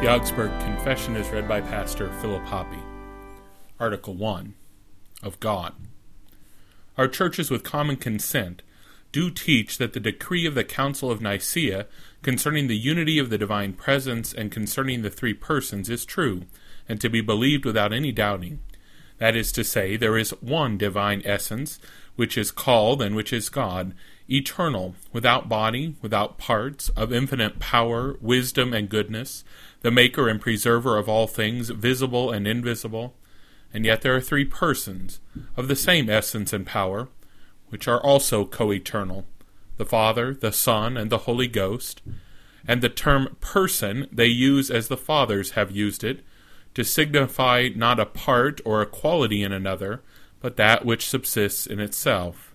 The Augsburg Confession is read by Pastor Philip Hoppe. Article 1 of God. Our churches, with common consent, do teach that the decree of the Council of Nicaea concerning the unity of the divine essence and concerning the three persons is true, and to be believed without any doubting. That is to say, there is one divine essence, which is called and which is God, eternal, without body, without parts, of infinite power, wisdom, and goodness, the maker and preserver of all things, visible and invisible. And yet there are three persons, of the same essence and power, which are also co eternal the Father, the Son, and the Holy Ghost. And the term person they use as the Fathers have used it, to signify not a part or a quality in another, but that which subsists in itself.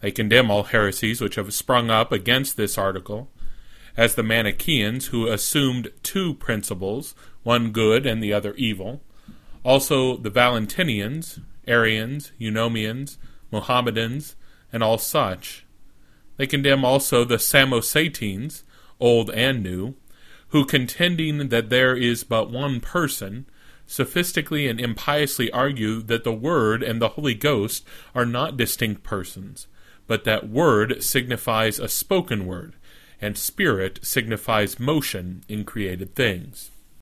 They condemn all heresies which have sprung up against this article, as the Manichaeans, who assumed two principles, one good and the other evil, also the Valentinians, Arians, Eunomians, Mohammedans, and all such. They condemn also the Samosatenes, old and new, who contending that there is but one person, sophistically and impiously argue that the Word and the Holy Ghost are not distinct persons, but that word signifies a spoken word, and spirit signifies motion in created things.